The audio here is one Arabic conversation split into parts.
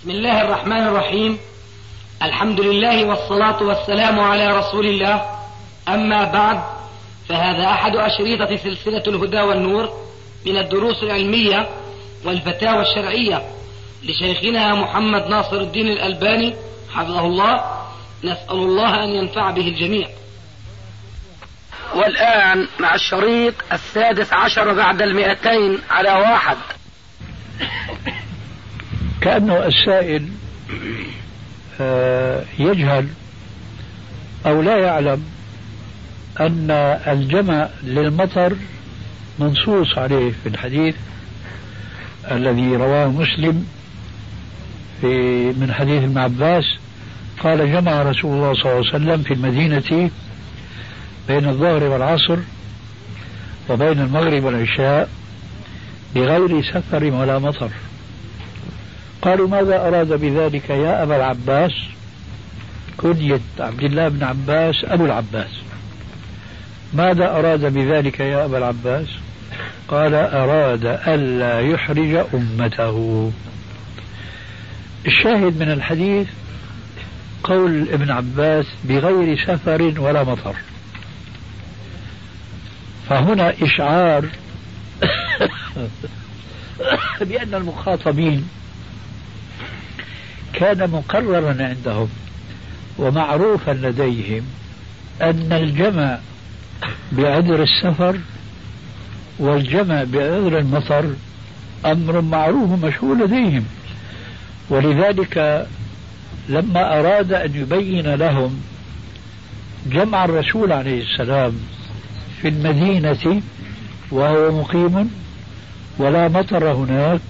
بسم الله الرحمن الرحيم. الحمد لله والصلاة والسلام على رسول الله. أما بعد فهذا أحد أشريطة سلسلة الهدى والنور من الدروس العلمية والفتاوى الشرعية لشيخنا محمد ناصر الدين الألباني حفظه الله. نسأل الله أن ينفع به الجميع. والآن مع الشريط السادس عشر بعد المئتين على واحد. كأنه السائل آه، يجهل أو لا يعلم أن الجمع للمطر منصوص عليه في الحديث الذي رواه مسلم في من حديث ابن عباس قال جمع رسول الله صلى الله عليه وسلم في المدينة بين الظهر والعصر وبين المغرب والعشاء بغير سفر ولا مطر. قالوا ماذا أراد بذلك يا أبا العباس؟ كنية عبد الله بن عباس أبو العباس. ماذا أراد بذلك يا أبا العباس؟ قال أراد ألا يحرج أمته. الشاهد من الحديث قول ابن عباس بغير سفر ولا مطر. فهنا إشعار بأن المخاطبين كان مقررا عندهم ومعروفا لديهم أن الجمع بعذر السفر والجمع بعذر المطر أمر معروف مشهور لديهم. ولذلك لما أراد أن يبين لهم جمع الرسول عليه السلام في المدينة وهو مقيم ولا مطر هناك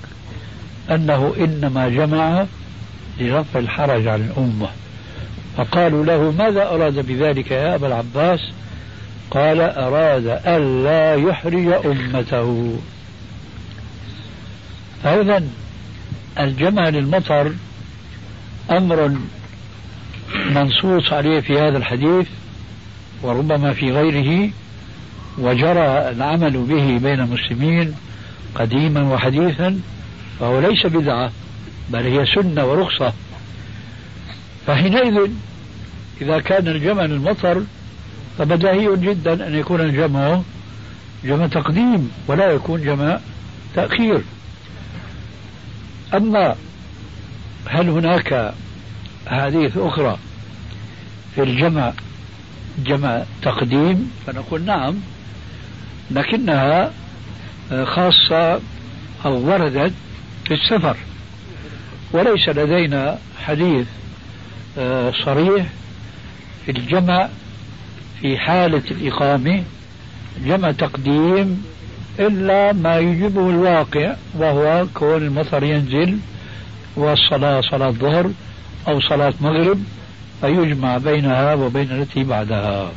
أنه إنما جمع لرفع الحرج عن الأمة. فقالوا له ماذا أراد بذلك يا أبا العباس؟ قال أراد ألا يحرج أمته. أيضا الجمع للمطر أمر منصوص عليه في هذا الحديث وربما في غيره وجرى العمل به بين المسلمين قديما وحديثا فهو ليس بدعة. بل هي سنة ورخصة. فحينئذ إذا كان الجمع للمطر فبداهي جدا أن يكون الجمع جمع تقديم ولا يكون جمع تأخير. أما هل هناك أحاديث أخرى في الجمع جمع تقديم؟ فنقول نعم لكنها خاصة أو وردت في السفر. وليس لدينا حديث آه، صريح في الجمع في حالة الإقامة جمع تقديم إلا ما يجبه الواقع وهو كون المطر ينزل والصلاة صلاة ظهر أو صلاة مغرب فيجمع بينها وبين التي بعدها.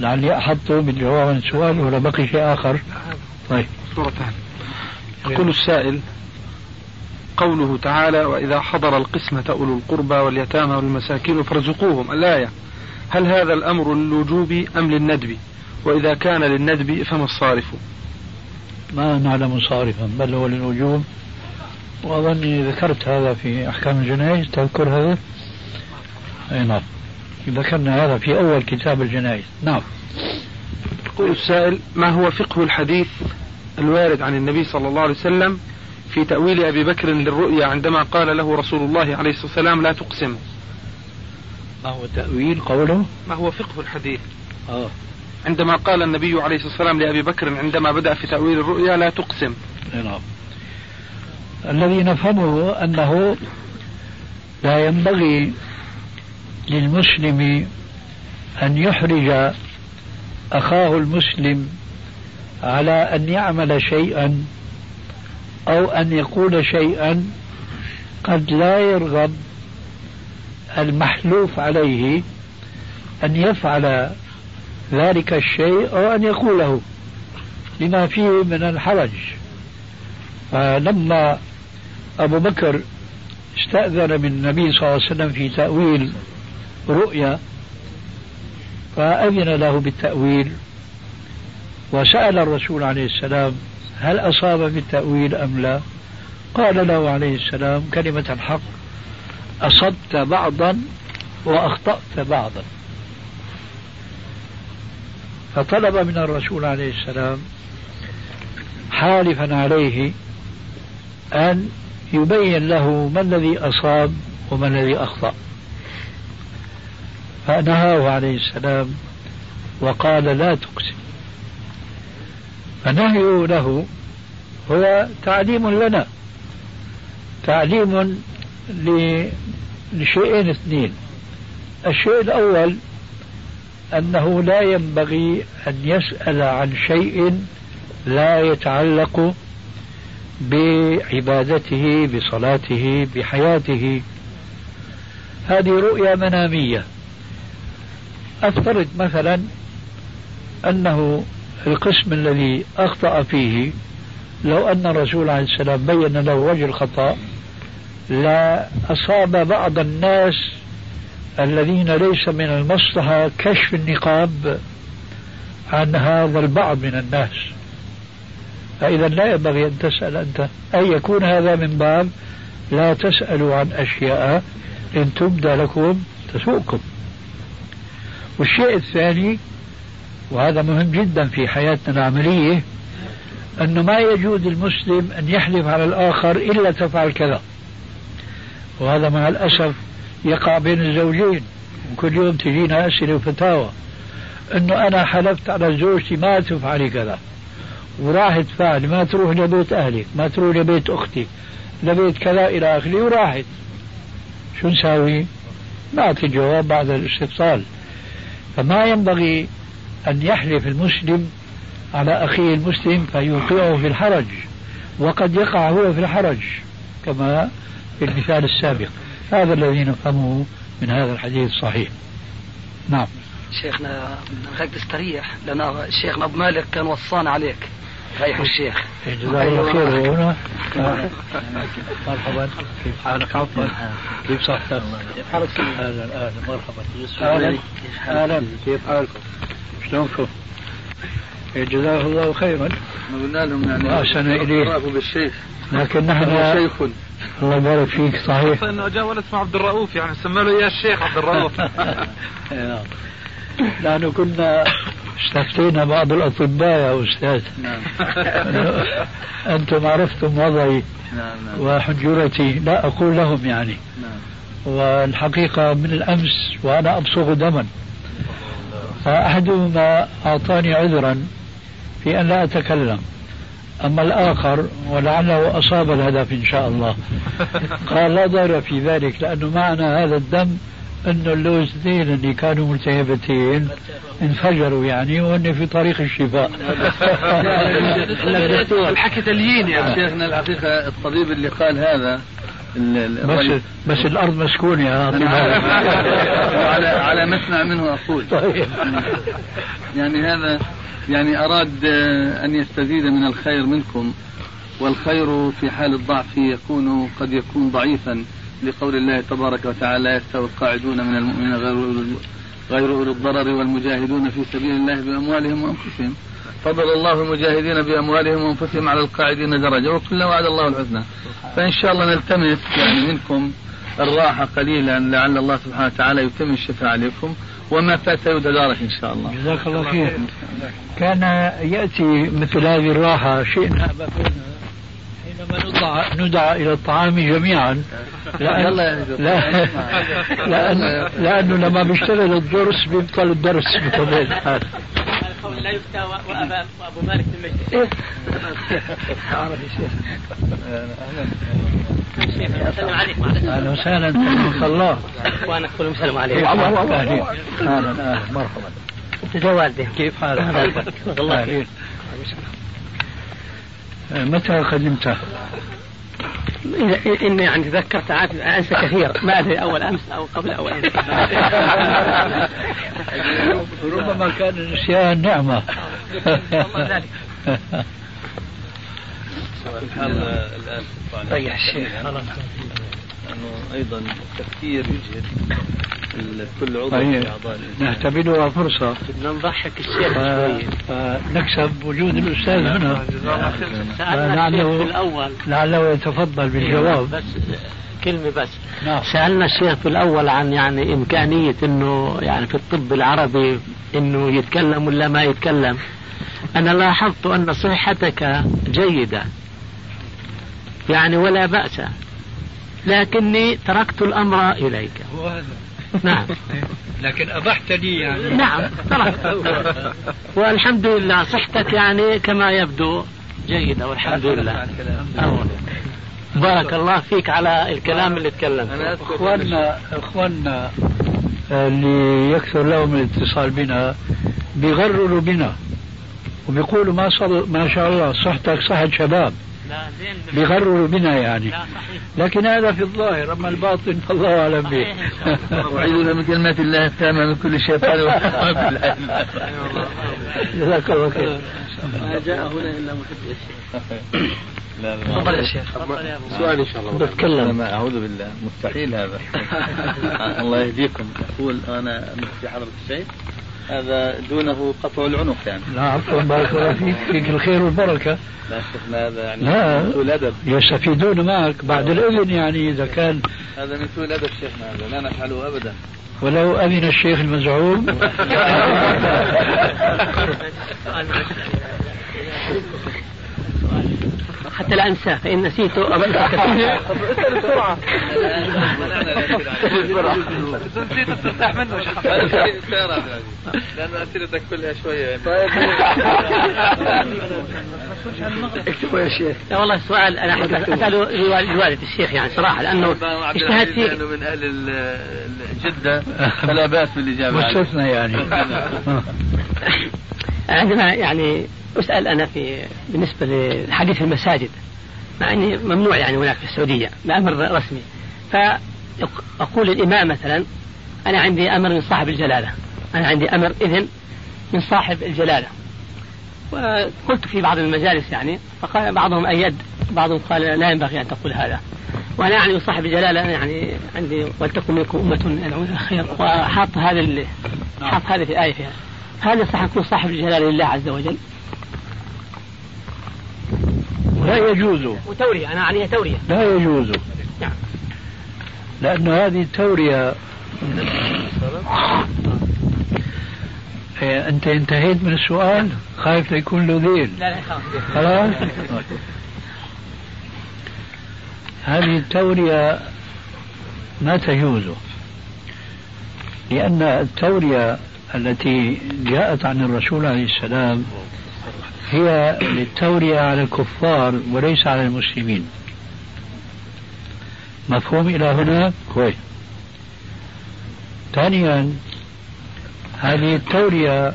لعلي أحط بالجواب عن السؤال ولا بقي شيء آخر؟ طيب. صورة يقول السائل قوله تعالى وإذا حضر القسمة أولو القربى واليتامى والمساكين فارزقوهم. الآية هل هذا الأمر للوجوب أم للندب؟ وإذا كان للندب فما الصارف؟ ما نعلم صارفا بل هو للوجوب. وأظني ذكرت هذا في أحكام الجنائز تذكر هذا؟ أي نعم. ذكرنا هذا في أول كتاب الجنائز نعم. يقول السائل ما هو فقه الحديث الوارد عن النبي صلى الله عليه وسلم في تأويل أبي بكر للرؤيا عندما قال له رسول الله عليه الصلاة والسلام لا تقسم. ما هو تأويل قوله؟ ما هو فقه الحديث. آه. عندما قال النبي عليه الصلاة والسلام لأبي بكر عندما بدأ في تأويل الرؤيا لا تقسم. نعم. الذي نفهمه أنه لا ينبغي للمسلم أن يحرج أخاه المسلم على أن يعمل شيئا أو أن يقول شيئا قد لا يرغب المحلوف عليه أن يفعل ذلك الشيء أو أن يقوله لما فيه من الحرج. فلما أبو بكر استأذن من النبي صلى الله عليه وسلم في تأويل رؤيا فأذن له بالتأويل وسأل الرسول عليه السلام هل أصاب بالتأويل أم لا؟ قال له عليه السلام كلمة الحق أصبت بعضا وأخطأت بعضا. فطلب من الرسول عليه السلام حالفا عليه أن يبين له ما الذي أصاب وما الذي أخطأ. فنهاه عليه السلام وقال لا تقسم. فنهيه له هو تعليم لنا تعليم لشيئين اثنين. الشيء الأول أنه لا ينبغي أن يسأل عن شيء لا يتعلق بعبادته بصلاته بحياته. هذه رؤيا منامية. أفترض مثلا أنه القسم الذي أخطأ فيه لو أن الرسول عليه السلام بين له وجه الخطأ لا أصاب بعض الناس الذين ليس من المصلحة كشف النقاب عن هذا البعض من الناس. فإذا لا ينبغي أن تسأل أنت أن يكون هذا من باب لا تسألوا عن أشياء إن تبدى لكم تسوءكم. والشيء الثاني وهذا مهم جدا في حياتنا العملية أنه ما يجوز المسلم أن يحلف على الآخر إلا تفعل كذا. وهذا مع الأسف يقع بين الزوجين. وكل يوم تجينا أسئلة وفتاوى. أنه أنا حلفت على زوجتي ما تفعلي كذا. وراحت فعل ما تروح لبيت أهلك ما تروح لبيت أختي لبيت كذا إلى آخره وراحت. شو نساوي؟ نعطي جواب بعد الاستفصال. فما ينبغي أن يحلف المسلم على أخيه المسلم فيوقعه في الحرج وقد يقع هو في الحرج كما في المثال السابق. هذا الذي نفهمه من هذا الحديث الصحيح. نعم. شيخنا بدك تستريح لأن شيخنا أبو مالك كان وصانا عليك. ريح الشيخ. جزاه الله خير. هنا. مرحبا. كيف حالك؟ عفوا كيف صحتك؟ كيف حالك؟ أهلا أهلا. مرحبا. أهلا. أهلا. كيف حالكم؟ شلونكم؟ جزاه الله خيرا. قلنا لهم يعني وأحسن إليه. بالشيخ. لكن نحن شيخ. الله يبارك فيك صحيح. إنه جاء ولد اسمه عبد الرؤوف يعني سمى له اياه الشيخ عبد الرؤوف. نعم. نحن كنا استفتينا بعض الأطباء يا أستاذ. نعم. أنتم عرفتم وضعي نعم نعم. وحنجرتي لا أقول لهم يعني. نعم. والحقيقة من الأمس وأنا أبصغ دما. فأحدهما أعطاني عذرا في أن لا أتكلم. أما الآخر ولعله أصاب الهدف إن شاء الله. قال لا ضير في ذلك لأنه معنى هذا الدم أنه اللوزتين اللي كانوا ملتهبتين انفجروا يعني وهن في طريق الشفاء. الحكي تليين يا شيخنا الحقيقة الطبيب اللي قال هذا. بس بس الأرض مسكونة يا على على مسمع منه أقول. طيب. يعني هذا يعني أراد آه، أن يستزيد من الخير منكم والخير في حال الضعف يكون قد يكون ضعيفا لقول الله تبارك وتعالى يستوي القاعدون من المؤمنين غير غير أولي الضرر والمجاهدون في سبيل الله بأموالهم وأنفسهم. فضل الله المجاهدين بأموالهم وأنفسهم على القاعدين درجة وكل وعد الله الحسنى. فإن شاء الله نلتمس يعني منكم الراحة قليلا لعل الله سبحانه وتعالى يتم الشفاء عليكم وما فات يتدارك إن شاء الله. جزاك الله خير. كان يأتي مثل هذه الراحة شئنا حينما ندعى, ندعى إلى الطعام جميعا لأن لا لأن لأنه لما بيشتغل الدرس بيبطل الدرس بطبيعة الحال. لا يفتى وأبو مالك في المجلس. إيه؟ عربي شيخ. أهلا وسهلا حياك الله. وأنا كلهم سلام عليكم. أهلا أهلا مرحبا. انت والدي كيف حالك؟ الله متى قدمت؟ إني يعني تذكرت عاد أنسى كثير. ما أدري أول أمس أو قبل أول أمس. ربما كان النسيان نعمة. الحال الآن ريح الشيخ لأنه أيضا التفكير يجهد كل عضو في أعضاء نعتبرها فرصة. بدنا نضحك الشيخ شوي. فنكسب وجود الأستاذ هنا. سألنا الشيخ في الأول. لعله يتفضل بالجواب. بس كلمة بس. نعم. سألنا الشيخ في الأول عن يعني إمكانية إنه يعني في الطب العربي إنه يتكلم ولا ما يتكلم. أنا لاحظت أن صحتك جيدة. يعني ولا بأس. لكني تركت الأمر إليك. نعم. لكن أبحت لي يعني. نعم تركت. والحمد لله صحتك يعني كما يبدو جيدة والحمد لله. بارك الله فيك على الكلام اللي تكلمت. اخواننا إخواننا اللي يكثر لهم الاتصال بنا بيغرروا بنا وبيقولوا ما صل... ما شاء الله صحتك صحة شباب. بيغرروا بنا يعني. لكن هذا في الظاهر أما الباطن فالله أعلم به. أعوذ من كلمات الله التامة من كل شيطان جزاك الله خير. ما جاء هنا إلا محب الشيخ. لا لا. تفضل يا شيخ. سؤال إن شاء الله. بتكلم. ما أعوذ بالله. مستحيل هذا. الله يهديكم. أقول أنا في حضرة الشيخ. هذا دونه قطع العنق يعني. لا عفوا بارك الله فيك. فيك الخير والبركة. لا شيخنا هذا يعني لا. من سوء الادب يستفيدون معك بعد الإذن يعني إذا كان. هذا من سوء الادب شيخنا هذا. لا نفعله ابدا. ولو أذن الشيخ المزعوم. حتى لا انساه فان نسيته اسال بسرعة بسرعة نسيت تفتح منه لأن اسئلتك كلها شوية طيب اكتبوا يا شيخ لا والله السؤال أنا أسأله لوالد الشيخ يعني صراحة لأنه اجتهد فيه لأنه من أهل جده فلا بأس بالإجابة. مستثنى يعني؟ عندما يعني أسأل أنا في بالنسبة لحديث المساجد مع أني ممنوع يعني هناك في السعودية بأمر رسمي. فأقول الإمام مثلا أنا عندي أمر من صاحب الجلالة أنا عندي أمر إذن من صاحب الجلالة. وقلت في بعض المجالس يعني فقال بعضهم أيد بعضهم قال لا ينبغي أن تقول هذا. وأنا يعني صاحب الجلالة يعني عندي ولتكن منكم أمة يدعون الخير. وحاط هذا حاط هذه في آية فيها. هل يصح أن يكون صاحب الجلالة لله عز وجل؟ لا يجوز. وتورية أنا عليها تورية. لا يجوز. نعم. لأن هذه التورية إيه، أنت انتهيت من السؤال؟ خايف يكون له ذيل لا لا خلاص؟ هذه التورية ما تجوز. لأن التورية التي جاءت عن الرسول عليه السلام هي للتورية على الكفار وليس على المسلمين. مفهوم إلى هنا؟ كويس. ثانيا هذه التورية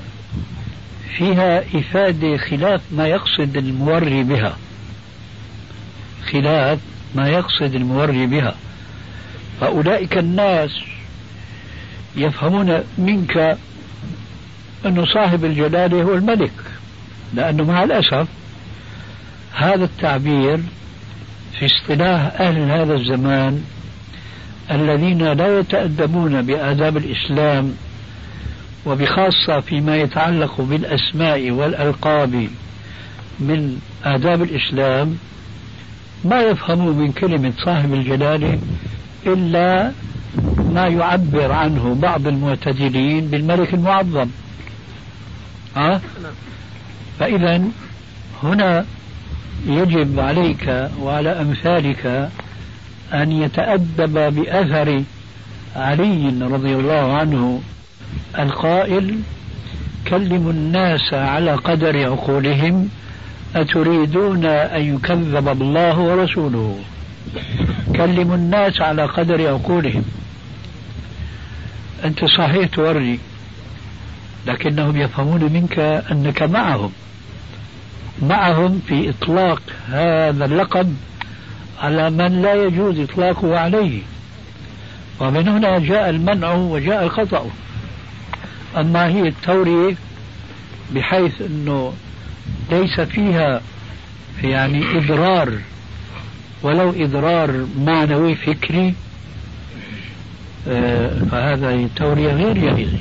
فيها إفادة خلاف ما يقصد الموري بها. خلاف ما يقصد الموري بها. فأولئك الناس يفهمون منك أن صاحب الجلالة هو الملك. لأنه مع الأسف هذا التعبير في اصطلاح أهل هذا الزمان الذين لا يتأدبون بآداب الإسلام وبخاصة فيما يتعلق بالأسماء والألقاب من آداب الإسلام ما يفهموا من كلمة صاحب الجلالة إلا ما يعبر عنه بعض المعتدلين بالملك المعظم ها؟ فإذا هنا يجب عليك وعلى أمثالك أن يتأدب بأثر علي رضي الله عنه القائل كلموا الناس على قدر عقولهم أتريدون أن يكذب الله ورسوله؟ كلموا الناس على قدر عقولهم. أنت صحيح توري. لكنهم يفهمون منك أنك معهم. معهم في إطلاق هذا اللقب على من لا يجوز إطلاقه عليه. ومن هنا جاء المنع وجاء الخطأ. أما هي التورية بحيث أنه ليس فيها يعني إضرار ولو إضرار معنوي فكري آه، فهذا تورية غير جائزة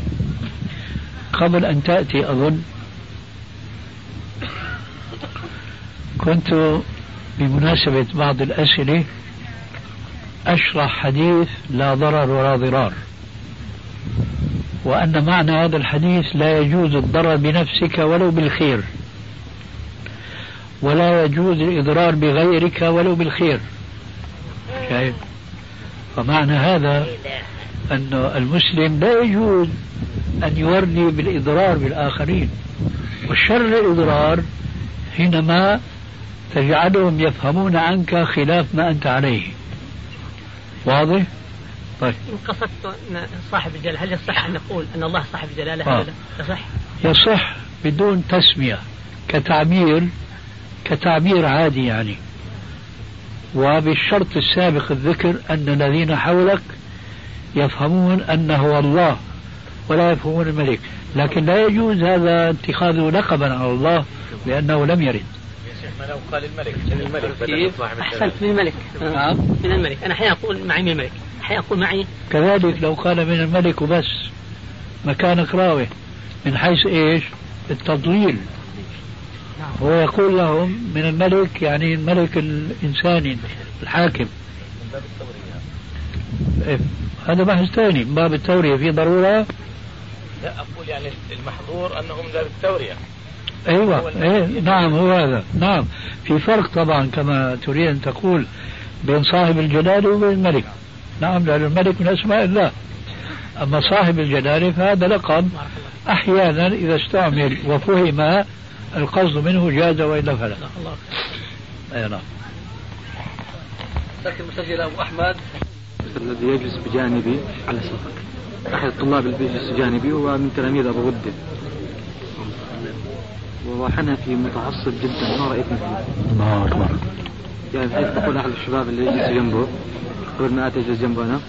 قبل أن تأتي أظن. كنت بمناسبة بعض الأسئلة أشرح حديث لا ضرر ولا ضرار. وأن معنى هذا الحديث لا يجوز الضرر بنفسك ولو بالخير. ولا يجوز الإضرار بغيرك ولو بالخير. شايف؟ فمعنى هذا أن المسلم لا يجوز أن يورني بالإضرار بالآخرين. والشر الإضرار حينما تجعلهم يفهمون عنك خلاف ما أنت عليه. واضح؟ طيب. إن قصدت صاحب الجلالة هل يصح أن نقول أن الله صاحب الجلالة؟ آه. يصح؟ يصح بدون تسمية كتعبير كتعبير عادي يعني. وبالشرط السابق الذكر أن الذين حولك يفهمون أنه الله. ولا يفهمون الملك. لكن لا يجوز هذا اتخاذه لقبا على الله لأنه لم يرد. لو قال الملك؟ الملك كيف؟ أحسنت من الملك. نعم. من الملك. أنا أحيانا أقول معي من الملك. أحيانا أقول معي كذلك لو قال من الملك وبس مكانك راوي من حيث إيش؟ التضليل. هو يقول لهم من الملك يعني الملك الإنساني الحاكم. إيه، هذا بحث ثاني. من باب التورية في ضرورة لا أقول يعني المحظور أنه من باب التورية أيوه إيه نعم هو هذا نعم. في فرق طبعا كما تريد أن تقول بين صاحب الجلاله وبين الملك. نعم لأن الملك من أسماء الله. أما صاحب الجلاله فهذا لقب. أحيانا إذا استعمل وفهم القصد منه جاز والا فلا. أي نعم. لكن مسجل ابو أحمد. الذي يجلس بجانبي على صفك أحد الطلاب اللي بيجلس بجانبي هو من تلاميذ أبو غده وهو حنفي متعصب جدا ما رايت مثله الله أكبر. يعني بحيث تقول أحد الشباب اللي يجلس جنبه قبل ما اجلس جنبنا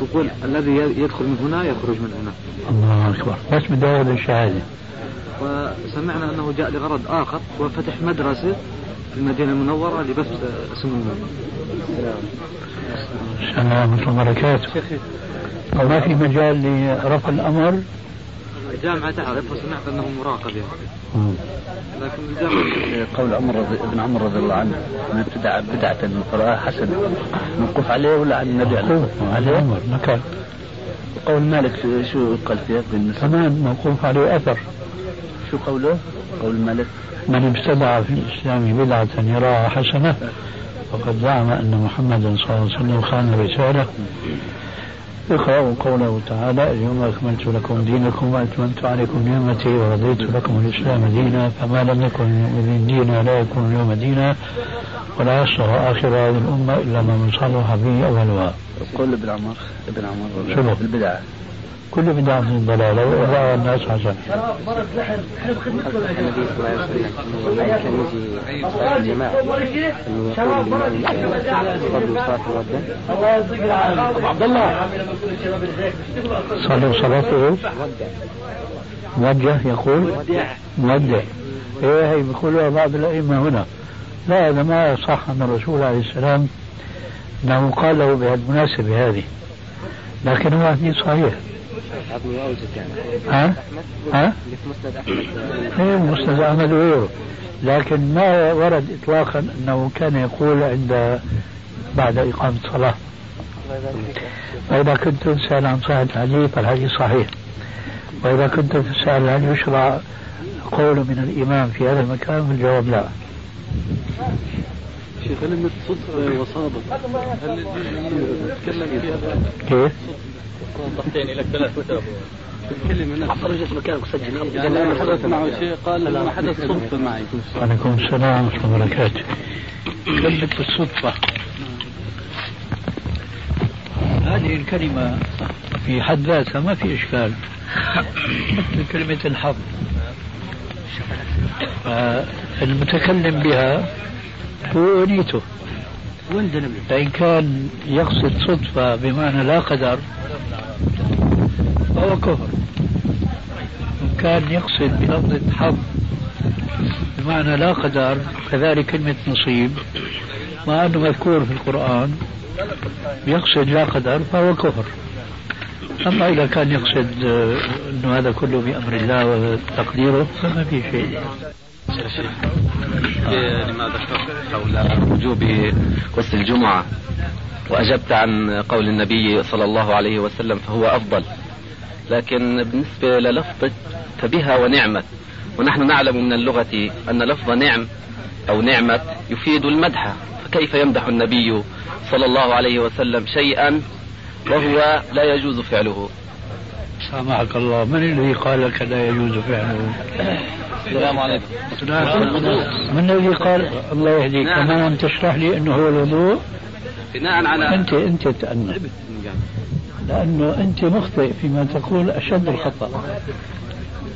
تقول الذي يدخل من هنا يخرج من هنا. الله أكبر. بس بدور الشهادة. وسمعنا أنه جاء لغرض آخر وفتح مدرسة في المدينة المنورة لبث سموم السلام ورحمة الله وبركاته. وما في مجال لرفع الأمر؟ الجامعة تعرف وسمعت أنه مراقب يعني. لكن الجامعة قول عمر رضي ابن عمر رضي الله عنه من ابتدع بدعة قرأها حسن موقوف عليه ولا على النبي عليه؟ عمر مكان قول مالك شو قال فيه كمان موقوف عليه أثر. شو قوله؟ قول مالك من ابتدع في الإسلام بدعة يراها حسنة فقد زعم أن محمدا صلى الله عليه وسلم خان الرسالة اقرأوا قوله تعالى اليوم أكملت لكم دينكم وأتممت عليكم نعمتي ورضيت لكم الإسلام دينا فما لم يكن من دينا لا يكون اليوم دينا ولا يصلح آخر هذه الأمة إلا ما من صلح به أولها. قول ابن عمر ابن عمر شنو؟ البدعة كل بدعة من ضلالة وإضاعة الناس حسن. النبي صلى الله عليه وسلم كان يجي الجماعة أنه يقول لمن صلوا صلاة عبد الله صلوا صلاته موجه يقول مودع إيه هي بيقولها بعض الأئمة هنا لا هذا ما صح أن الرسول عليه السلام انه قال له بهالمناسبه هذه لكن هو حديث صحيح ها؟ ها؟ مسند أحمد. إيه مسند أحمد لكن ما ورد اطلاقا أنه كان يقول عند بعد اقامه الصلاة. فاذا كنت تسال عن صحة الحديث فالحديث صحيح. وإذا كنت تسال هل يشرع قول من الإمام في هذا المكان؟ فالجواب لا. شيخ كلمة صدق وصادق هل نتكلم فيها كيف؟ ضغطين لك ثلاث كتب تكلم هنا خرجت مكانك سجل يعني. حدث معه شيء قال لما حدث صدفة معي. وعليكم السلام ورحمة الله وبركاته. كلمة الصدفة. هذه الكلمة في حد ذاتها ما في إشكال. مثل كلمة الحظ. المتكلم بها هو نيته فإن كان يقصد صدفة بمعنى لا قدر فهو كفر. إن كان يقصد بلفظة حظ بمعنى لا قدر كذلك كلمة نصيب مع أنه مذكور في القرآن يقصد لا قدر فهو كفر. أما إذا كان يقصد آه، أنه هذا كله بأمر الله وتقديره فما في شيء. لما ذكرت حول وجوب غسل الجمعة وأجبت عن قول النبي صلى الله عليه وسلم فهو أفضل. لكن بالنسبة للفظة فبها ونعمت ونحن نعلم من اللغة أن لفظ نعم أو نعمة يفيد المدح. فكيف يمدح النبي صلى الله عليه وسلم شيئا وهو لا يجوز فعله؟ سامحك الله من الذي قال لك لا يجوز فعله؟ السلام عليكم. من الذي قال الله يهديك؟ نعم. كمان تشرح لي أنه هو الوضوء؟ بناء على انت أنت تأنى لأنه أنت مخطئ فيما تقول أشد الخطأ.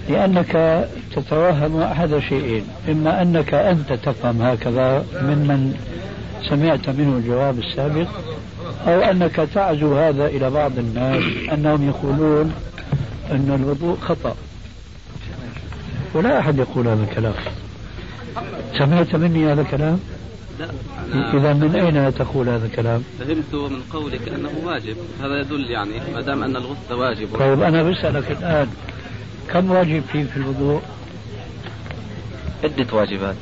لأنك تتوهم احد شيئين. إما أنك أنت تفهم هكذا ممن سمعت منه الجواب السابق أو أنك تعزو هذا إلى بعض الناس أنهم يقولون أن الوضوء خطأ. ولا أحد يقول هذا الكلام. سمعت مني هذا الكلام؟ لا. إذا من أين تقول هذا الكلام؟ فهمت من قولك أنه واجب. هذا يدل يعني ما دام أن الغسل واجب. طيب أنا بسألك الآن كم واجب فيه في الوضوء؟ عدة واجبات.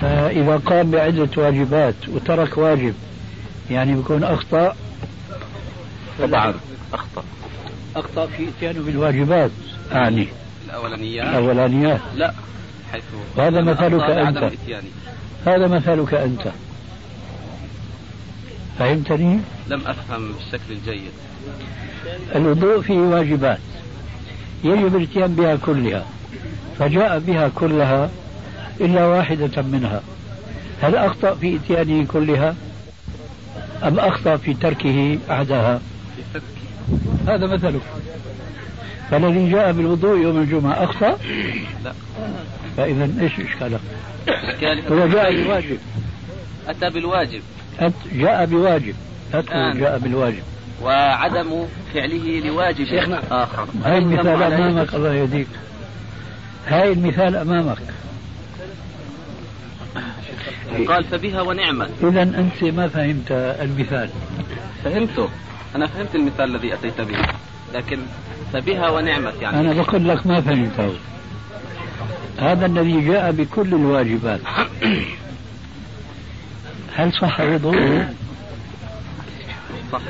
فإذا قام بعدة واجبات وترك واجب يعني بيكون أخطأ؟ طبعا أخطأ. أخطأ في إتيانه بالواجبات أعني الأولانيات. الأولانيات. لا حيث وهذا أن مثلك أنت. هذا مثلك أنت. فهمتني؟ لم أفهم بالشكل الجيد. الوضوء فيه واجبات. يجب الاتيان بها كلها. فجاء بها كلها إلا واحدة منها. هل أخطأ في إتيانه كلها؟ أم أخطأ في تركه أحدها؟ هذا مثله فالذي جاء بالوضوء يوم الجمعة أخطأ؟ لا. فإذا إيش إشكاله؟ إشكالك هو جاء بواجب أتى بالواجب. أت- جاء بواجب. تقول الآن. جاء بالواجب. وعدم فعله لواجب شيخنا. آخر. هاي المثال أمامك الله يهديك. هاي المثال أمامك. قال فبها ونعمت إذا أنت ما فهمت المثال. فهمته. أنا فهمت المثال الذي أتيت به. لكن فبها ونعمت يعني. أنا بقول لك ما فهمته هذا الذي جاء بكل الواجبات. هل صح وضوءه؟ صح.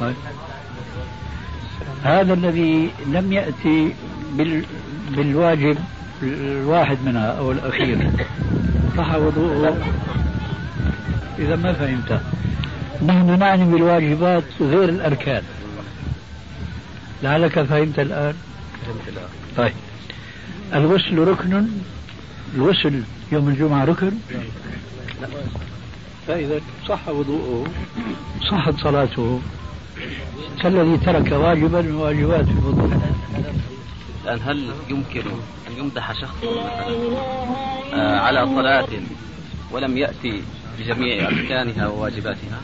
طيب. هذا الذي لم يأتي بال بالواجب الواحد منها أو الأخير. صح وضوءه؟ إذا ما فهمت. نحن نعني بالواجبات غير الأركان. لعلك فهمت الآن. طيب. الغسل ركن الغسل يوم الجمعة ركن؟ فإذا صح وضوءه. صحت صلاته. كالذي ترك واجبا من واجبات الوضوء. الآن هل يمكن أن يمدح شخص مثلا آه، على صلاة ولم يأتي بجميع أركانها وواجباتها؟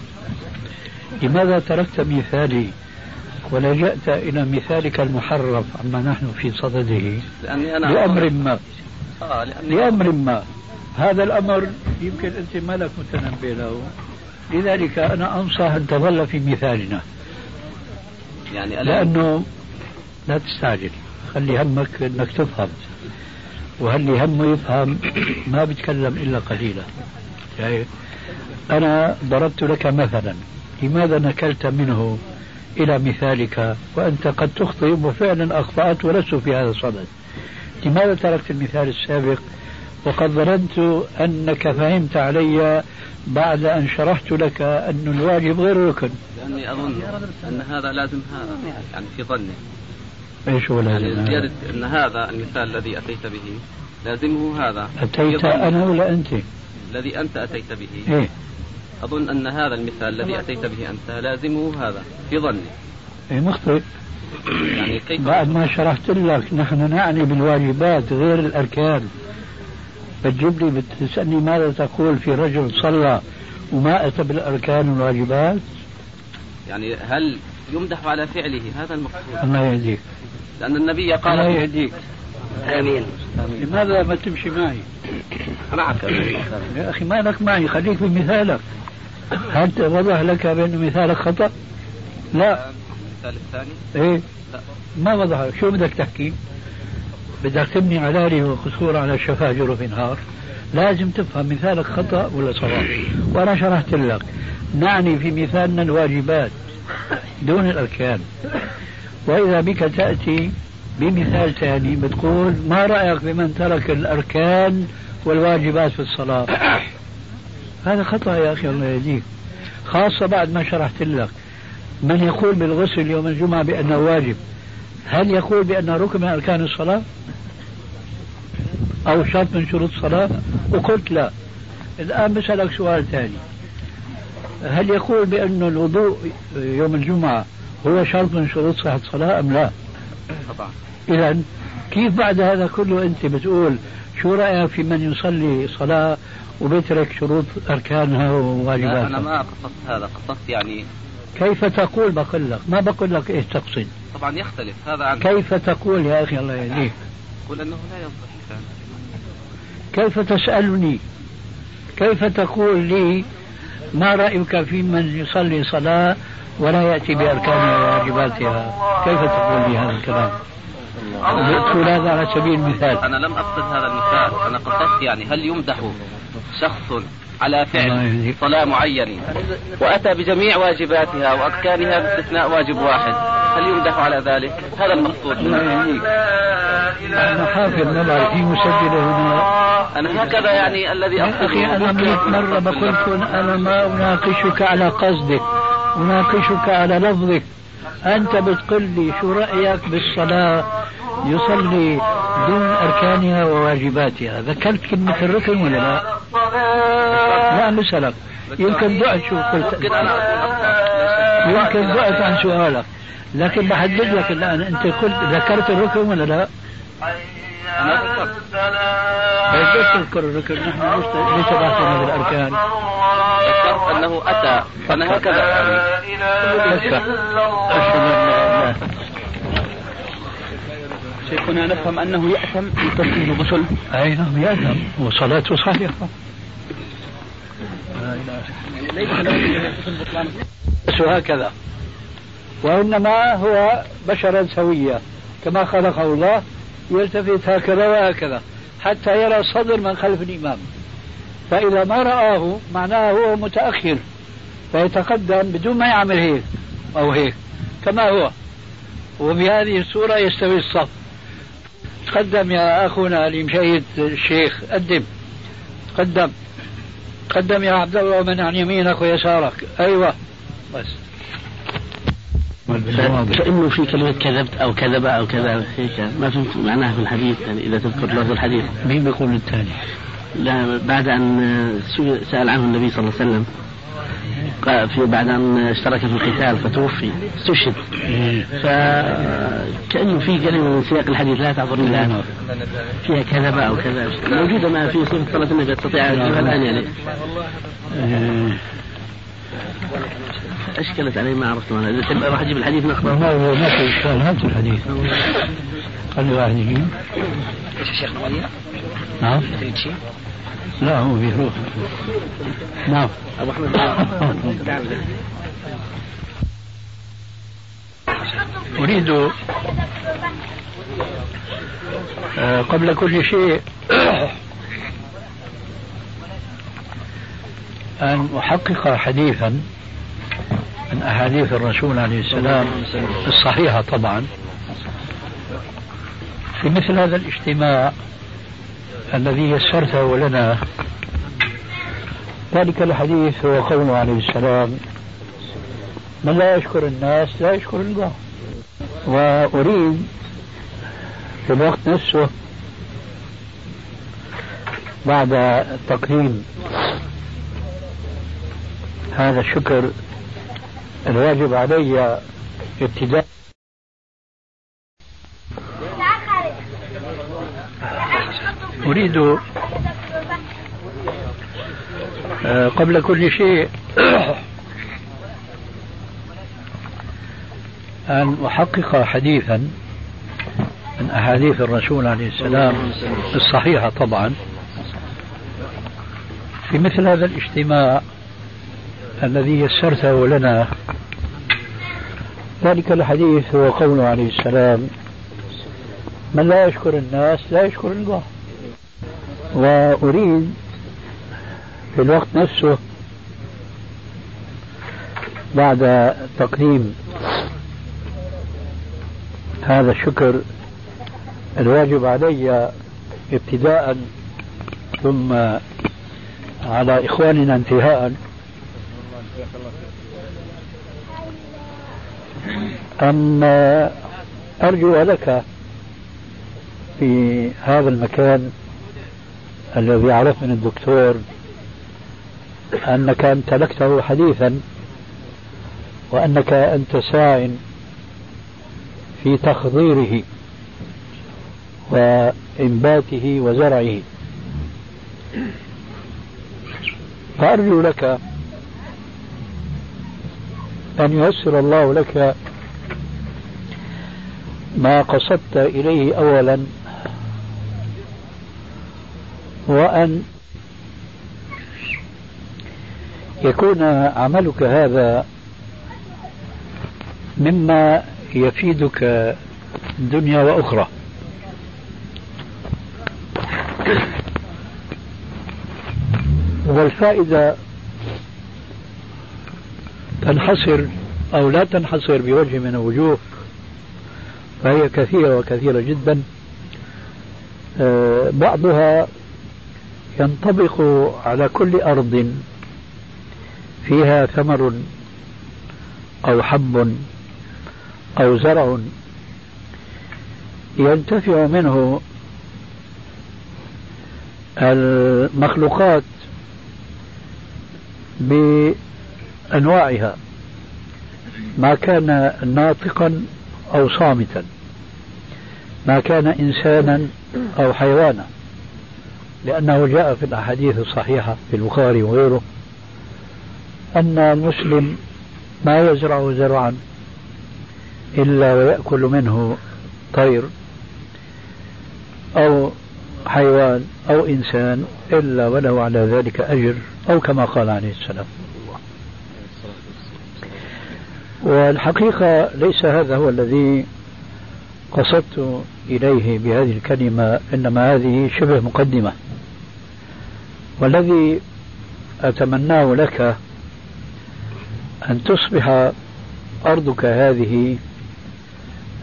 لماذا تركت مثالي؟ ولجأت إلى مثالك المحرف عما نحن في صدده. لأني أنا لأمر ما. آه لأني لأمر ما. هذا الأمر يمكن أنت ما لك متنبه له. لذلك أنا أنصح أن تظل في مثالنا. يعني ألا لأنه لا تستعجل. خلي همك أنك تفهم. وهل همه يفهم؟ ما بيتكلم إلا قليلا. يعني أنا ضربت لك مثلا. لماذا نكلت منه؟ إلى مثالك وأنت قد تخطئ وفعلا أخطأت ولست في هذا الصدد. لماذا تركت المثال السابق؟ وقد ظننت أنك فهمت علي بعد أن شرحت لك أن الواجب غير ركن. لأني أظن أن هذا لازم هذا يعني في ظني. إيش هو يعني لازم زيادة أن هذا المثال الذي أتيت به لازمه هذا. أتيت. أنا ولا أنت؟ الذي أنت أتيت به. إيه. أظن أن هذا المثال الذي أتيت به أنت لازمه هذا في ظني. إيه مخطئ. يعني كيف؟ بعد ما شرحت لك نحن نعني بالواجبات غير الأركان. بتجيب لي بتسألني ماذا تقول في رجل صلى وما أتى بالأركان والواجبات؟ يعني هل يمدح على فعله هذا المقصود؟ الله يهديك. لأن النبي الله قال يهديك. آمين لماذا ما تمشي معي؟ معك يا أخي ما لك معي خليك بمثالك هل وضح لك بأن مثالك خطأ؟ لا المثال الثاني؟ إيه لا. ما وضح شو بدك تحكي؟ بدك تبني علالي وقصور على شفاه جرف نهار لازم تفهم مثالك خطأ ولا صواب وأنا شرحت لك نعني في مثالنا الواجبات دون الأركان وإذا بك تأتي بمثال ثاني بتقول ما رأيك بمن ترك الأركان والواجبات في الصلاة؟ هذا خطأ يا أخي الله يهديك. خاصة بعد ما شرحت لك. من يقول بالغسل يوم الجمعة بأنه واجب هل يقول بأنه ركن من أركان الصلاة؟ أو شرط من شروط الصلاة؟ وقلت لا. الآن بسألك سؤال ثاني هل يقول بأن الوضوء يوم الجمعة هو شرط من شروط صحة الصلاة أم لا؟ طبعا إذا كيف بعد هذا كله أنت بتقول شو رأيك في من يصلي صلاة وبيترك شروط أركانها وواجباتها؟ أنا ما قصدت هذا. قصدت يعني كيف تقول؟ بقول لك. ما بقول لك إيش تقصد. طبعا يختلف. هذا عن كيف تقول يا أخي الله يهديك؟ أقول أنه لا يصح. كيف تسألني؟ كيف تقول لي ما رأيك في من يصلي صلاة ولا يأتي بأركانها وواجباتها كيف تقول لي هذا الكلام؟ تقول هذا على سبيل المثال. أنا لم أقصد هذا المثال. أنا قصدت يعني هل يمدح شخص على فعل صلاة معينة وأتى بجميع واجباتها وأركانها باستثناء واجب واحد؟ هل يمدح على ذلك؟ هذا المقصود. أنا حافظ نظر في مسجل هنا. أنا هكذا يعني الذي أقصده أخي أنا مئة مرة بقول أنا ما أناقشك على قصدك. أناقشك على لفظك. أنت بتقول لي شو رأيك بالصلاة؟ يصلي دون أركانها وواجباتها. ذكرت كلمة الركن ولا لا؟ لا بسألك يمكن ضعت شو قلت. يمكن ضعت عن سؤالك. لكن بحدد لك الآن أنت قلت ذكرت الركن ولا لا؟ أنا ذكرت الركن. نحن ليس بحثنا بالأركان أنه أتى أنا هكذا؟ شيخنا نفهم أنه يأثم بترك الغسل أي نعم يأثم. وصلاته صحيحة. بس هكذا. وإنما هو بشرا سويا كما خلقه الله يلتفت هكذا وهكذا حتى يرى الصدر من خلف الإمام. فإذا ما رآه معناه هو متأخر فيتقدم بدون ما يعمل هيك أو هيك كما هو. وبهذه الصورة يستوي الصف. تقدم يا أخونا لمشيد الشيخ قدم تقدم. تقدم يا عبد الله ومن عن يمينك ويسارك. أيوة. بس. فإنه في كلمة كذبت أو كذب أو كذا هيك ما فهمت معناها في الحديث يعني إذا تذكر لفظ الحديث. مين بيقول الثاني؟ لا بعد أن سأل عنه النبي صلى الله عليه وسلم في بعد أن اشترك في القتال فتوفي استشهد. فكأنه في كلمة من سياق الحديث لا تعذر الآن. فيها كذب أو كذا موجودة ما في صفة صلاة النبي تستطيع أن الآن يعني. أشكلت علي ما عرفت أنا إذا تحب راح أجيب الحديث نقرأ ما هو ما في إشكال هات الحديث. خلي واحد يجيب. إيش يا شيخ نعم. لا هو في روح. نعم. أبو أحمد أريد آه، قبل كل شيء أن أحقق حديثا من أحاديث الرسول عليه السلام الصحيحة طبعا. في مثل هذا الاجتماع الذي يسرته لنا. ذلك الحديث هو قوله عليه السلام. من لا يشكر الناس لا يشكر الله. وأريد في الوقت نفسه بعد تقديم هذا الشكر الواجب علي ابتداء أريد آه، قبل كل شيء أن أحقق حديثا من أحاديث الرسول عليه السلام الصحيحة طبعا في مثل هذا الاجتماع الذي يسرته لنا. ذلك الحديث هو قوله عليه السلام من لا يشكر الناس لا يشكر الله. وأريد في الوقت نفسه بعد تقديم هذا الشكر الواجب علي ابتداء ثم على إخواننا انتهاء. أن أرجو لك في هذا المكان الذي عرفني الدكتور أنك امتلكته حديثا وأنك أنت ساع في تخضيره وإنباته وزرعه. فأرجو لك أن ييسر الله لك ما قصدت إليه أولا وأن يكون عملك هذا مما يفيدك دنيا وأخرى. والفائدة تنحصر أو لا تنحصر بوجه من الوجوه فهي كثيرة وكثيرة جدا. آه، بعضها ينطبق على كل أرض فيها ثمر أو حب أو زرع ينتفع منه المخلوقات بأنواعها ما كان ناطقا أو صامتا ما كان إنسانا أو حيوانا. لأنه جاء في الأحاديث الصحيحة في البخاري وغيره أن المسلم ما يزرع زرعا إلا ويأكل منه طير أو حيوان أو إنسان إلا وله على ذلك أجر أو كما قال عليه السلام. والحقيقة ليس هذا هو الذي قصدت إليه بهذه الكلمة إنما هذه شبه مقدمة. والذي أتمناه لك أن تصبح أرضك هذه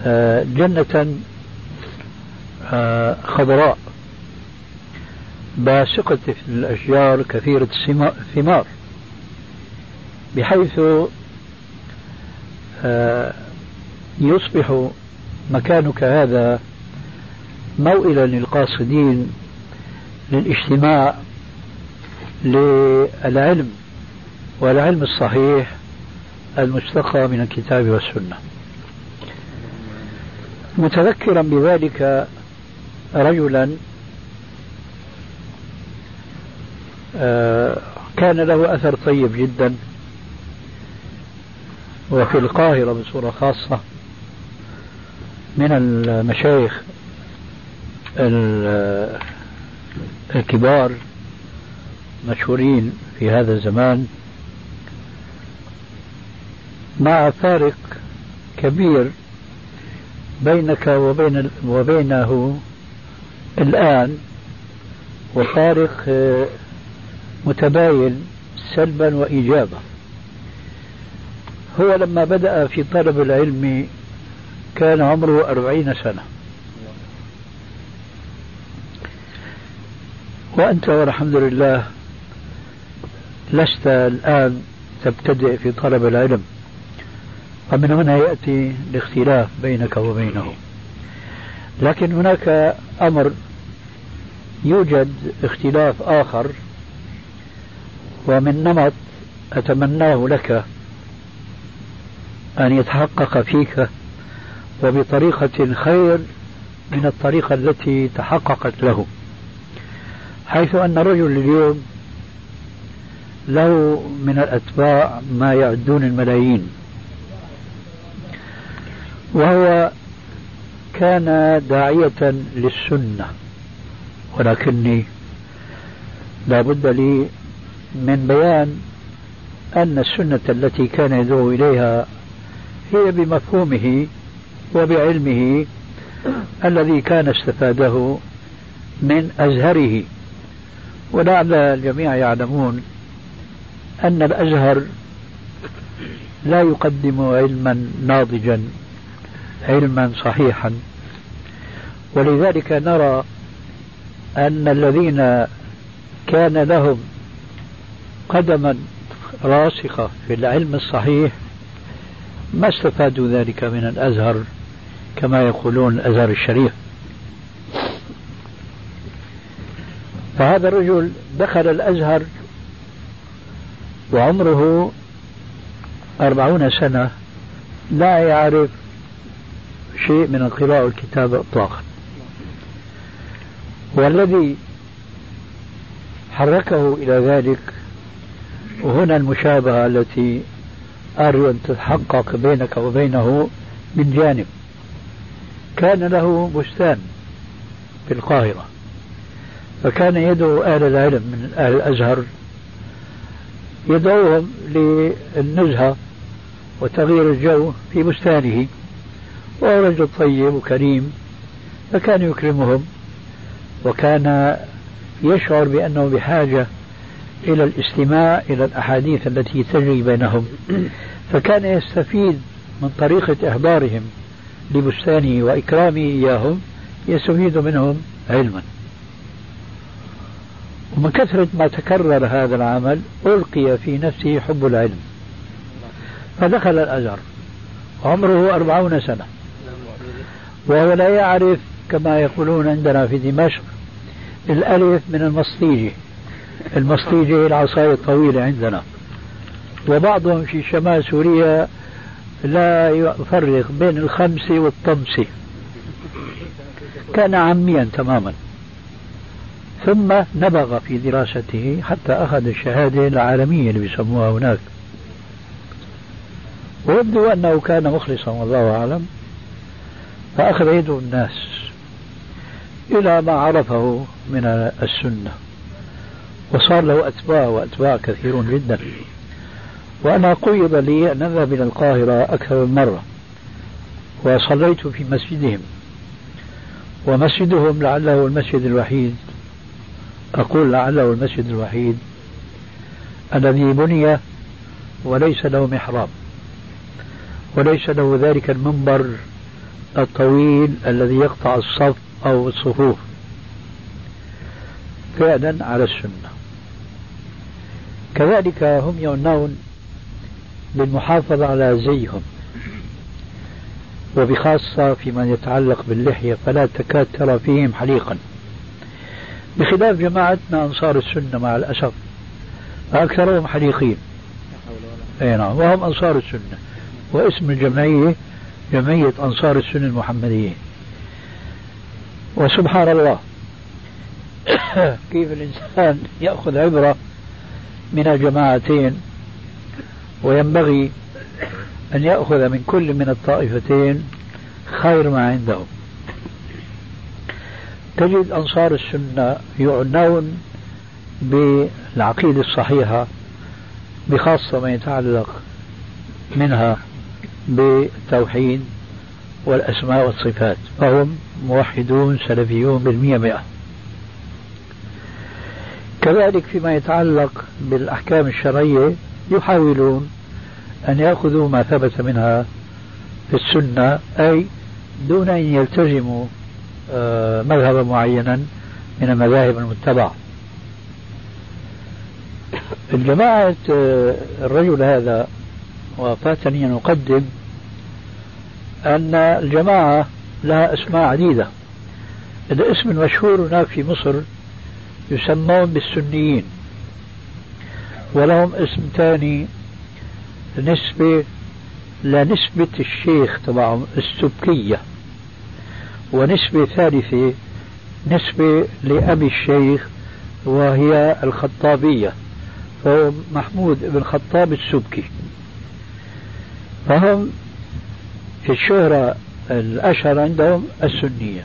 آه، جنة آه، خضراء باسقة الأشجار كثيرة الثمار بحيث آه، يصبح مكانك هذا موئلا للقاصدين للاجتماع للعلم والعلم الصحيح المستقى من الكتاب والسنة. متذكرا بذلك رجلا آه، كان له أثر طيب جدا وفي القاهرة بصورة خاصة من المشايخ الكبار. مشهورين في هذا الزمان مع فارق كبير بينك وبين وبينه الآن وفارق متباين سلبا وإيجابا. هو لما بدأ في طلب العلم كان عمره أربعين سنة. وأنت والحمد لله لست الآن تبتدئ في طلب العلم ومن هنا يأتي الاختلاف بينك وبينه. لكن هناك أمر يوجد اختلاف آخر ومن نمط أتمناه لك أن يتحقق فيك وبطريقة خير من الطريقة التي تحققت له. حيث أن الرجل اليوم له من الأتباع ما يعدون الملايين. وهو كان داعية للسنة. ولكني لا بد لي من بيان أن السنة التي كان يدعو إليها هي بمفهومه وبعلمه الذي كان استفاده من أزهره. ولعل الجميع يعلمون أن الأزهر لا يقدم علما ناضجا علما صحيحا. ولذلك نرى أن الذين كان لهم قدما راسخة في العلم الصحيح ما استفادوا ذلك من الأزهر كما يقولون الأزهر الشريف. فهذا الرجل دخل الأزهر وعمره أربعون سنة لا يعرف شيء من القراءة والكتابة إطلاقا. والذي حركه إلى ذلك وهنا المشابهة التي أرجو أن تتحقق بينك وبينه من جانب. كان له بستان في القاهرة فكان يدعو أهل العلم من أهل الأزهر يدعوهم للنزهة وتغيير الجو في بستانه. وهو رجل طيب وكريم فكان يكرمهم وكان يشعر بأنه بحاجة إلى الاستماع إلى الأحاديث التي تجري بينهم. فكان يستفيد من طريقة إحضارهم لبستانه وإكرامه إياهم يستفيد منهم علما. ومن كثرة ما تكرر هذا العمل ألقي في نفسه حب العلم. فدخل الأزهر. عمره أربعون سنة. وهو لا يعرف كما يقولون عندنا في دمشق الألف من المصطيجة المصطيجة هي العصاية الطويلة عندنا. وبعضهم في شمال سوريا لا يفرق بين الخمسة والطمسة كان عاميا تماما. ثم نبغ في دراسته حتى أخذ الشهادة العالمية اللي بيسموها هناك. ويبدو أنه كان مخلصا والله أعلم. فأخذ يدعو الناس إلى ما عرفه من السنة. وصار له أتباع وأتباع كثيرون جدا. وأنا قيض لي أن أذهب إلى القاهرة أكثر من مرة. وصليت في مسجدهم. ومسجدهم لعله المسجد الوحيد أقول لعله المسجد الوحيد الذي بني وليس له محراب وليس له ذلك المنبر الطويل الذي يقطع الصف أو الصفوف فعلا على السنة. كذلك هم يعنون بالمحافظة على زيهم وبخاصة فيما يتعلق باللحية فلا تكاد ترى فيهم حليقا. بخلاف جماعتنا أنصار السنة مع الأسف فأكثرهم حليقين أي نعم وهم أنصار السنة واسم الجمعية جمعية أنصار السنة المحمدية. وسبحان الله كيف الإنسان يأخذ عبرة من الجماعتين وينبغي أن يأخذ من كل من الطائفتين خير ما عندهم. تجد أنصار السنة يعنون بالعقيدة الصحيحة بخاصة ما يتعلق منها بالتوحيد والأسماء والصفات. فهم موحدون سلفيون بالمئة مئة. كذلك فيما يتعلق بالأحكام الشرعية يحاولون أن يأخذوا ما ثبت منها في السنة أي دون أن يلتزموا مذهبا معينا من المذاهب المتبعة. الجماعة آه، الرجل هذا وفاتني أن أقدم أن الجماعة لها أسماء عديدة. الاسم المشهور هناك في مصر يسمون بالسنيين ولهم اسم ثاني نسبة لنسبة الشيخ تبعهم السبكية. ونسبة ثالثة نسبة لأبي الشيخ وهي الخطابية فهو محمود بن خطاب السبكي. فهم في الشهرة الأشهر عندهم السنية.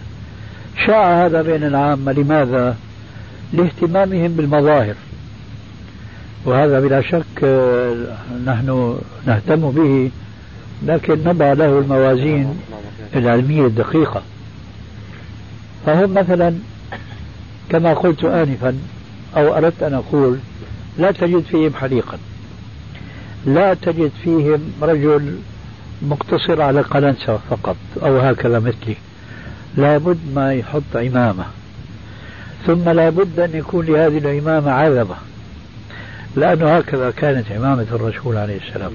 شاع هذا بين العامة لماذا؟ لاهتمامهم بالمظاهر. وهذا بلا شك نحن نهتم به لكن نضع له الموازين العلمية الدقيقة. فهم مثلا كما قلت آنفا أو أردت أن أقول لا تجد فيهم حليقا لا تجد فيهم رجل مقتصر على قلنسة فقط أو هكذا مثلي. لابد ما يحط عمامة ثم لابد أن يكون لهذه العمامة عذبة لأنه هكذا كانت عمامة الرسول عليه السلام.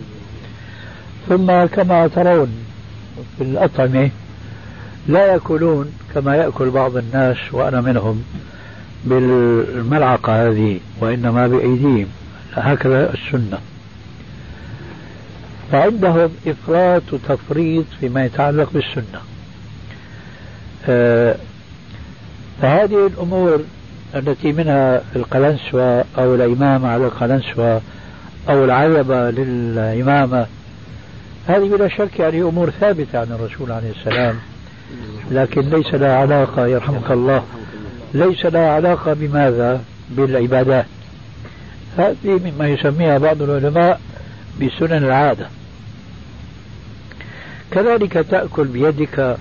ثم كما ترون في الأطعمة لا يأكلون كما يأكل بعض الناس وأنا منهم بالملعقة هذه وإنما بأيديهم. هكذا السنة. فعندهم إفراط وتفريط فيما يتعلق بالسنة. آه، فهذه الأمور التي منها القلنسوة أو الإمامة على القلنسوة أو العيبة للإمامة هذه بلا شك يعني أمور ثابتة عن الرسول عليه السلام. لكن ليس لها علاقة يرحمك الله. ليس لها علاقة بماذا؟ بالعبادات. هذه مما يسميها بعض العلماء بسنن العادة. كذلك تأكل بيدك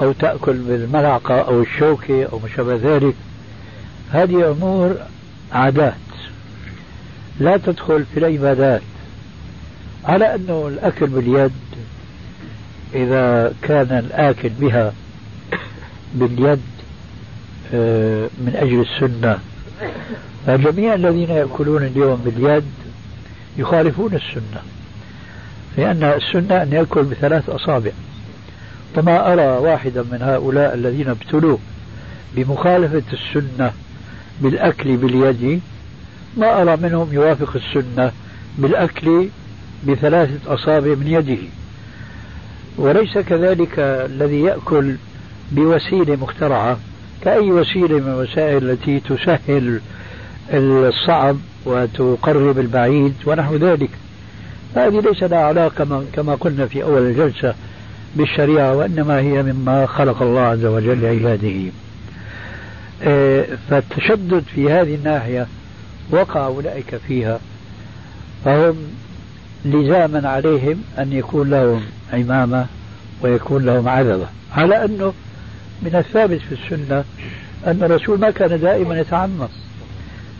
أو تأكل بالملعقة أو الشوكة أو ما شابه ذلك. هذه أمور عادات. لا تدخل في العبادات. على أنه الأكل باليد إذا كان الآكل بها باليد آه، من أجل السنة. فجميع الذين يأكلون اليوم باليد يخالفون السنة لأن السنة أن يأكل بثلاث أصابع. وما أرى واحدا من هؤلاء الذين ابتلوا بمخالفة السنة بالأكل باليد ما أرى منهم يوافق السنة بالأكل بثلاثة أصابع من يده. وليس كذلك الذي يأكل بوسيلة مخترعة. كأي وسيلة من الوسائل التي تسهل الصعب وتقرب البعيد ونحو ذلك. هذه ليس لها علاقة كما قلنا في أول الجلسة بالشريعة وإنما هي مما خلق الله عز وجل لعباده. آه، فالتشدد في هذه الناحية وقع أولئك فيها. فهم لزاما عليهم أن يكون لهم عمامة ويكون لهم عذبة على أنه من الثابت في السنة أن الرسول ما كان دائما يتعمم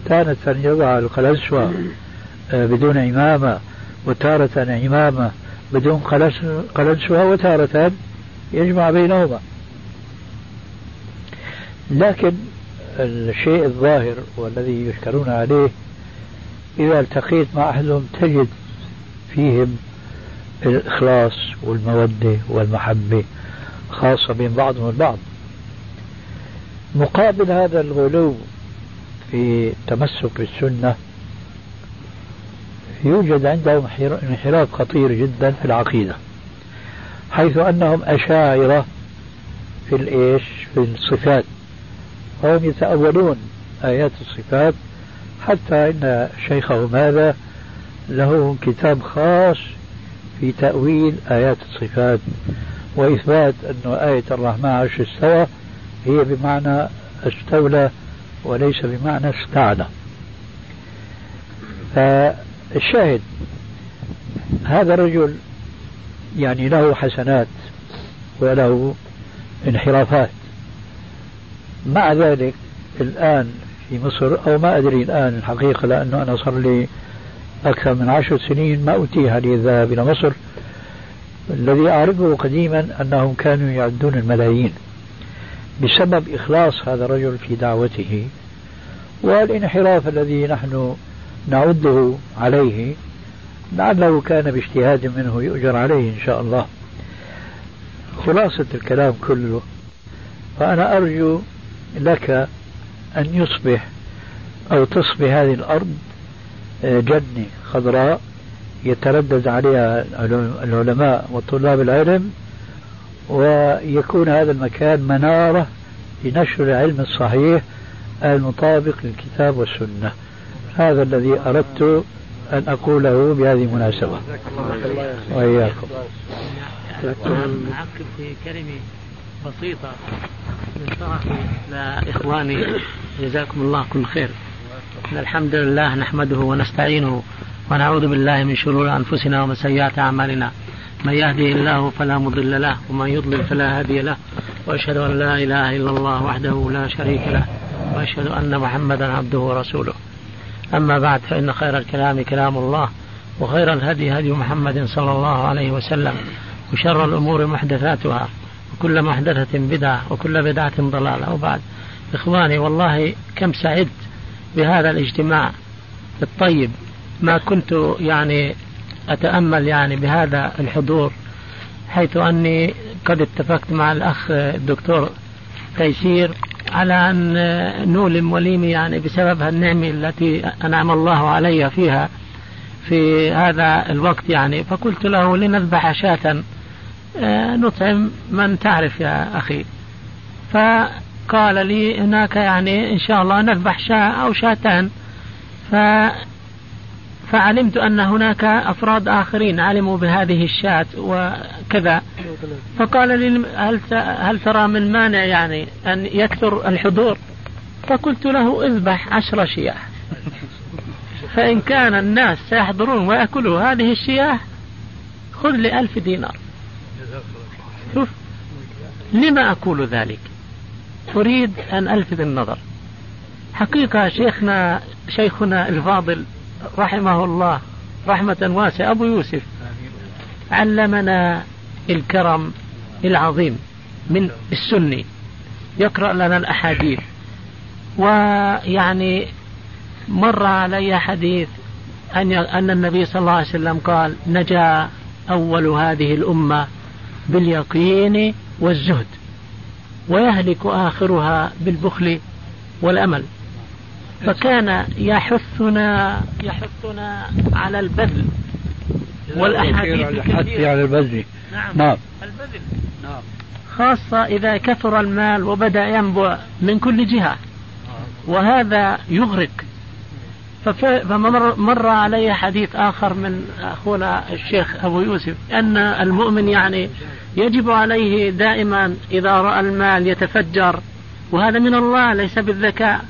تارة يضع القلنسوة آه، بدون عمامة وتارة عمامة بدون قلنسوة وتارة يجمع بينهما. لكن الشيء الظاهر والذي يشكرون عليه إذا التقيت مع أهلهم تجد فيهم الإخلاص والمودة والمحبة خاصة بين بعضهم البعض مقابل هذا الغلو في التمسك بالسنة يوجد عندهم انحراف خطير جدا في العقيدة حيث أنهم أشاعرة في الإيش؟ في الصفات. وهم يتأولون آيات الصفات حتى إن شيخهم هذا له كتاب خاص في تأويل آيات الصفات وإثبات أن آية الرحمن عرش استوى هي بمعنى استولى وليس بمعنى استعلى فالشاهد هذا الرجل يعني له حسنات وله انحرافات. مع ذلك الآن في مصر أو ما أدري الآن الحقيقة لأنه أنا صار لي أكثر من عشر سنين ما أتيح لي الذهاب إلى مصر الذي أعرفه قديما أنهم كانوا يعدون الملايين. بسبب إخلاص هذا الرجل في دعوته والانحراف الذي نحن نعده عليه لعله كان باجتهاد منه يؤجر عليه إن شاء الله. خلاصة الكلام كله فأنا أرجو لك أن يصبح أو تصبح هذه الأرض جنة خضراء يتردد عليها العلماء وطلاب العلم ويكون هذا المكان منارة لنشر العلم الصحيح المطابق للكتاب والسنة. هذا الذي أردت أن أقوله بهذه المناسبة. وإياكم. أعقب في كلمة بسيطة من لإخواني جزاكم الله كل خير. الحمد لله نحمده ونستعينه ونعوذ بالله من شرور أنفسنا ومن سيئات أعمالنا. من يهده الله فلا مضل له ومن يضلل فلا هادي له. وأشهد أن لا إله إلا الله وحده لا شريك له وأشهد أن محمدا عبده ورسوله. أما بعد فإن خير الكلام كلام الله وخير الهدي هدي محمد صلى الله عليه وسلم وشر الأمور محدثاتها وكل محدثة بدعة وكل بدعة ضلالة. وبعد إخواني والله كم سعدت بهذا الاجتماع. الطيب ما كنت يعني أتأمل يعني بهذا الحضور حيث أني قد اتفقت مع الأخ الدكتور تيسير على أن نولم وليمي يعني بسبب النعمة التي أنعم الله علي فيها في هذا الوقت يعني. فقلت له لنذبح شاة آه، نطعم من تعرف يا أخي. فقال لي هناك يعني إن شاء الله نذبح شاة أو شاتان. ف فعلمت أن هناك أفراد آخرين علموا بهذه الشاة وكذا. فقال لي هل, هل ترى من مانع يعني أن يكثر الحضور؟ فقلت له اذبح عشر شياه. فإن كان الناس سيحضرون ويأكلوا هذه الشياه خذ لي ألف دينار. شوف لما أقول ذلك؟ أريد أن ألفت النظر. حقيقة شيخنا شيخنا الفاضل رحمه الله رحمة واسعة أبو يوسف علمنا الكرم العظيم من السني. يقرأ لنا الأحاديث. ويعني مر علي حديث أن أن النبي صلى الله عليه وسلم قال نجا أول هذه الأمة باليقين والزهد. ويهلك آخرها بالبخل والأمل. فكان يحثنا يحثنا على البذل والأحاديث الحث على البذل. نعم, نعم. البذل. نعم. خاصة إذا كثر المال وبدأ ينبع من كل جهة. وهذا يغرق فمر مر علي حديث آخر من أخونا الشيخ أبو يوسف أن المؤمن يعني يجب عليه دائما إذا رأى المال يتفجر وهذا من الله ليس بالذكاء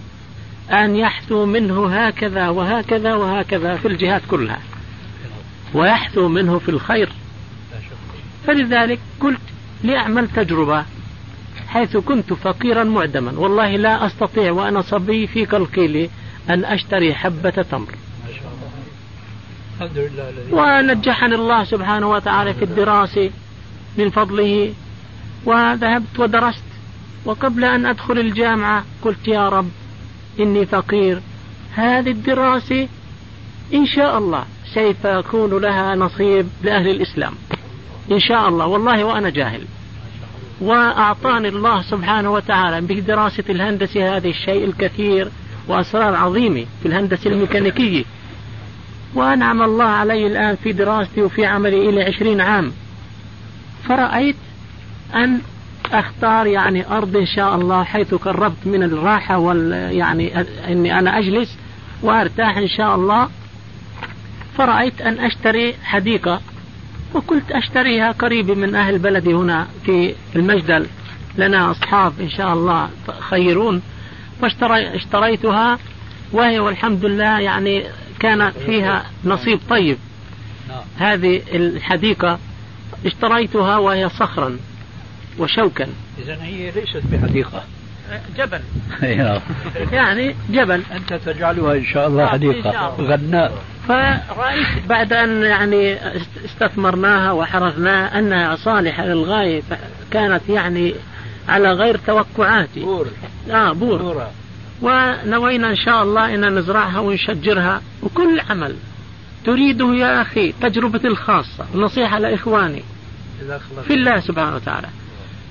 أن يحثو منه هكذا وهكذا وهكذا في الجهات كلها ويحثو منه في الخير. فلذلك قلت لأعمل تجربة حيث كنت فقيرا معدما والله لا أستطيع وأنا صبي في قلقيلي أن أشتري حبة تمر. ونجحني الله سبحانه وتعالى في الدراسة من فضله وذهبت ودرست. وقبل أن أدخل الجامعة قلت يا رب إني فقير. هذه الدراسة إن شاء الله سوف يكون لها نصيب لأهل الإسلام. إن شاء الله والله وأنا جاهل. وأعطاني الله سبحانه وتعالى بدراسة الهندسة هذا الشيء الكثير. وأسرار عظيمة في الهندسة الميكانيكية. وأنعم الله علي الآن في دراستي وفي عملي إلى عشرين عام. فرأيت أن أختار يعني أرض إن شاء الله حيث قربت من الراحة وال يعني إني أنا أجلس وأرتاح إن شاء الله. فرأيت أن أشتري حديقة وقلت أشتريها قريب من أهل بلدي هنا في المجدل. لنا أصحاب إن شاء الله خيرون. واشتريتها وهي والحمد لله يعني كان فيها نصيب طيب. هذه الحديقة اشتريتها وهي صخرا وشوكا. إذا هي ليست بحديقة. جبل. نعم. يعني جبل. أنت تجعلها إن شاء الله حديقة. غناء. فرأيت بعد أن يعني استثمرناها وحرثناها أنها صالحة للغاية كانت يعني على غير توقعاتي. بور آه بور بورة. ونوينا إن شاء الله أن نزرعها ونشجرها وكل عمل تريده يا أخي تجربتي الخاصة. نصيحة لإخواني. في الله سبحانه وتعالى.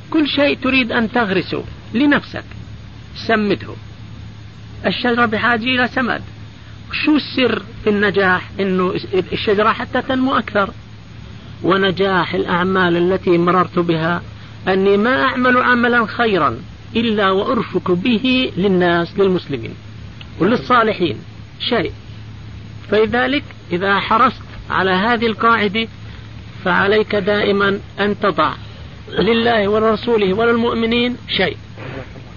كل شيء تريد أن تغرسه لنفسك. سمده. الشجرة بحاجة إلى سماد شو السر في النجاح؟ إنه الشجرة حتى تنمو أكثر. ونجاح الأعمال التي مررت بها. أني ما أعمل عملا خيرا إلا وأرفق به للناس للمسلمين وللصالحين. شيء. فلذلك إذا حرصت على هذه القاعدة فعليك دائما أن تضع لله ولرسوله وللمؤمنين شيء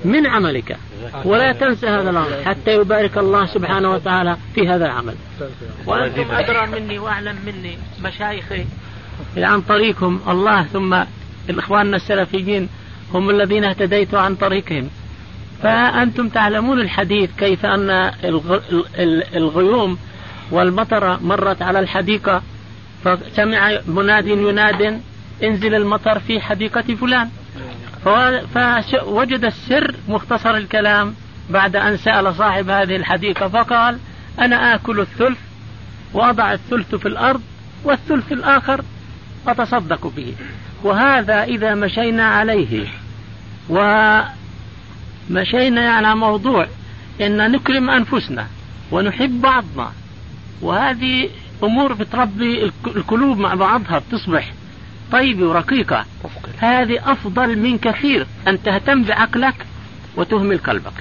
من عملك. ولا تنسى هذا الأمر حتى يبارك الله سبحانه وتعالى في هذا العمل. وأنتم أدرى مني وأعلم مني مشايخي. عن طريقهم الله ثم الإخوان السلفيين هم الذين اهتديت عن طريقهم. فأنتم تعلمون الحديث كيف أن الغيوم والمطر مرت على الحديقة فسمع مناد يناد انزل المطر في حديقة فلان. فوجد السر مختصر الكلام بعد أن سأل صاحب هذه الحديقة فقال أنا آكل الثلث وأضع الثلث في الأرض والثلث الآخر أتصدق به. وهذا إذا مشينا عليه. ومشينا على موضوع أن نكرم أنفسنا ونحب بعضنا. وهذه أمور بتربي القلوب مع بعضها بتصبح طيبة ورقيقة. هذه أفضل من كثير أن تهتم بعقلك وتهمل قلبك.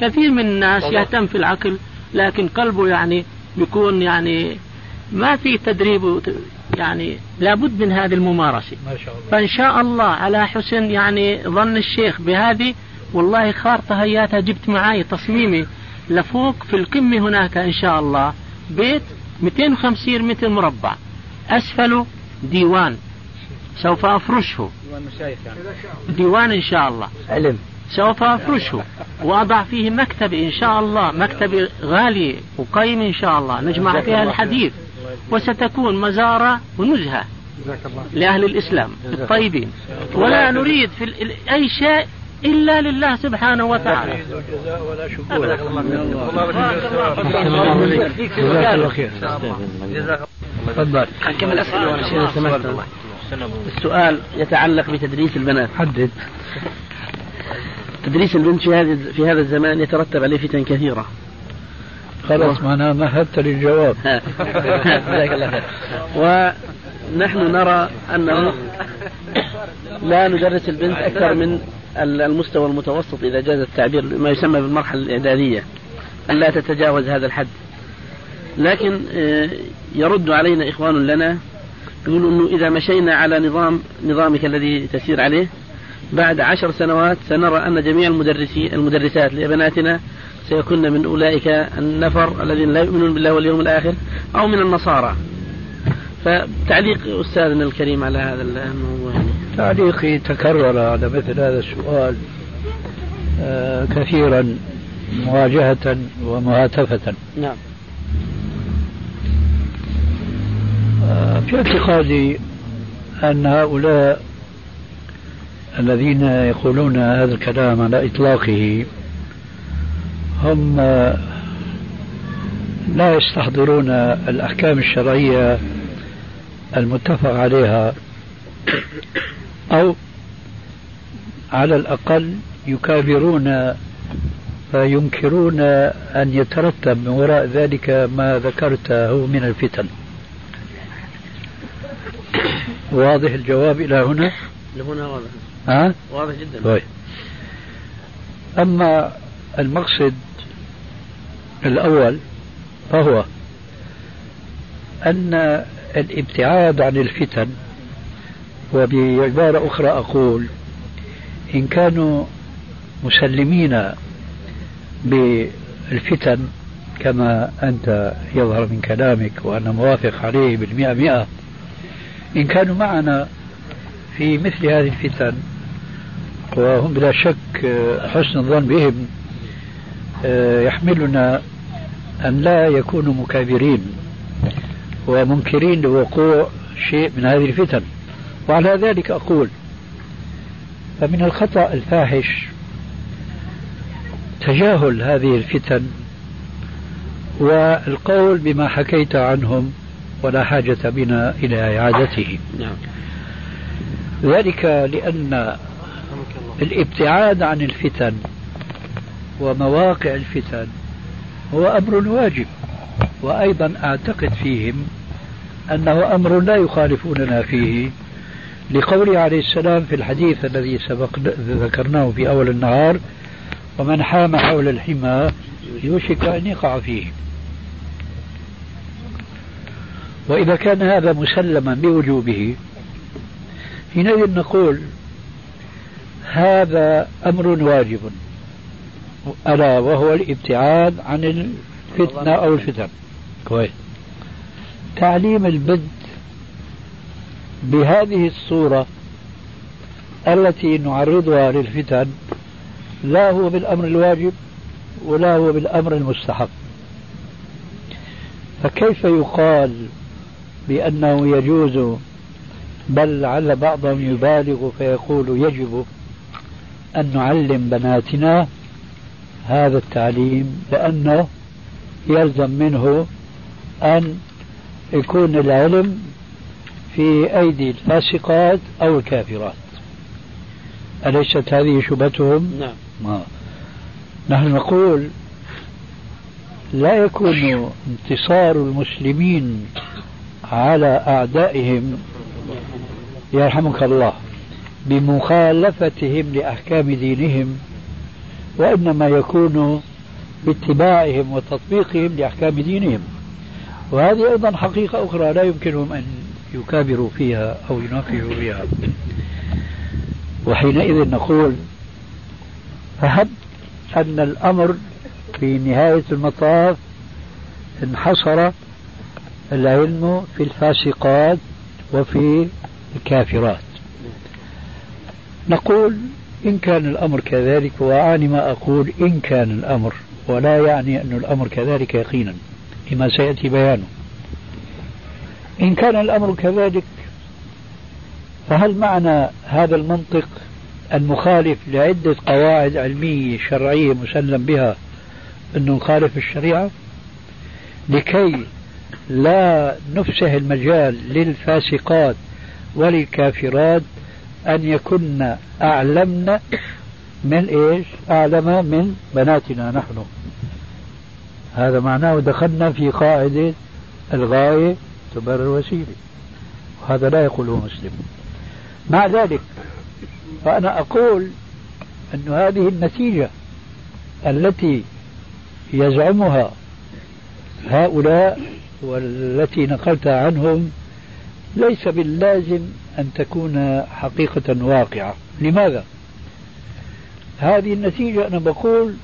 كثير من الناس يهتم في العقل لكن قلبه يعني بيكون يعني ما في تدريب يعني لابد من هذه الممارسة. ما شاء الله. فإن شاء الله على حسن يعني ظن الشيخ بهذه والله خارطة هياتها جبت معي تصميمي لفوق في القمة هناك إن شاء الله بيت 250 متر مربع أسفله ديوان سوف أفرشه. ديوان يعني. ديوان إن شاء الله. علم. سوف أفرشه. وأضع فيه مكتب إن شاء الله مكتب غالي وقيم إن شاء الله. نجمع فيها الحديث. وستكون مزارة ونزهة لأهل الإسلام الطيبين. ولا نريد في أي شيء إلا لله سبحانه وتعالى. ولا شكور. تفضل. كمل أسئلة السؤال يتعلق بتدريس البنات. حدد. تدريس البنت في هذا في هذا الزمان يترتب عليه فتن كثيرة. خلاص معناها مهدت للجواب. جزاك الله خير. ونحن نرى أنه لا ندرس البنت أكثر من المستوى المتوسط إذا جاز التعبير ما يسمى بالمرحلة الإعدادية أن لا تتجاوز هذا الحد. لكن آه، يرد علينا إخوان لنا يقولوا أنه إذا مشينا على نظام نظامك الذي تسير عليه بعد عشر سنوات سنرى أن جميع المدرسين المدرسات لبناتنا سيكون من أولئك النفر الذين لا يؤمنون بالله واليوم الآخر أو من النصارى فتعليق أستاذنا الكريم على هذا الموضوع يعني. تعليقي تكرر على مثل هذا السؤال آه كثيرا مواجهة ومهاتفة نعم آه في اعتقادي أن هؤلاء الذين يقولون هذا الكلام على إطلاقه هم لا يستحضرون الأحكام الشرعية المتفق عليها أو على الأقل يكابرون فينكرون أن يترتب من وراء ذلك ما ذكرته من الفتن واضح الجواب إلى هنا؟ لهنا واضح ها؟ واضح جدا طيب أما المقصد الأول فهو أن الابتعاد عن الفتن وبعبارة أخرى أقول إن كانوا مسلمين بالفتن كما أنت يظهر من كلامك وأنا موافق عليه بالمئة مئة إن كانوا معنا في مثل هذه الفتن وهم بلا شك حسن الظن بهم يحملنا أن لا يكونوا مكابرين ومنكرين لوقوع شيء من هذه الفتن وعلى ذلك أقول فمن الخطأ الفاحش تجاهل هذه الفتن والقول بما حكيت عنهم ولا حاجة بنا إلى إعادته نعم. ذلك لأن الابتعاد عن الفتن ومواقع الفتن هو أمر واجب. وأيضا أعتقد فيهم أنه أمر لا يخالفوننا فيه. لقوله عليه السلام في الحديث الذي سبق ذكرناه في أول النهار ومن حام حول الحمى يوشك أن يقع فيه. وإذا كان هذا مسلما بوجوبه حينئذ نقول هذا أمر واجب. ألا وهو الابتعاد عن الفتنة أو الفتن. كويس. تعليم البنت بهذه الصورة التي نعرضها للفتن لا هو بالأمر الواجب ولا هو بالأمر المستحب. فكيف يقال بأنه يجوز بل لعل بعضهم يبالغ فيقول يجب أن نعلم بناتنا هذا التعليم لأنه يلزم منه أن يكون العلم في أيدي الفاسقات أو الكافرات أليست هذه شبهتهم؟ نعم ما. نحن نقول لا يكون انتصار المسلمين على أعدائهم يرحمك الله بمخالفتهم لأحكام دينهم وإنما يكون باتباعهم وتطبيقهم لأحكام دينهم. وهذه أيضا حقيقة أخرى لا يمكنهم أن يكابروا فيها أو يناقشوا فيها. وحينئذ نقول فهب أن الأمر في نهاية المطاف انحصر العلم في الفاسقات وفي الكافرات. نقول إن كان الأمر كذلك وأعني ما أقول إن كان الأمر ولا يعني أن الأمر كذلك يقينا لما سيأتي بيانه. إن كان الأمر كذلك فهل معنى هذا المنطق المخالف لعدة قواعد علمية شرعية مسلم بها أنه نخالف الشريعة؟ لكي لا نفسه المجال للفاسقات وللكافرات أن يكن أعلمنا من إيش؟ أعلم من بناتنا نحن. هذا معناه دخلنا في قاعدة الغاية تبرر الوسيلة. وهذا لا يقوله مسلم. مع ذلك فأنا أقول أن هذه النتيجة التي يزعمها هؤلاء والتي نقلتها عنهم ليس باللازم أن تكون حقيقة واقعة. لماذا؟ هذه النتيجة أنا بقول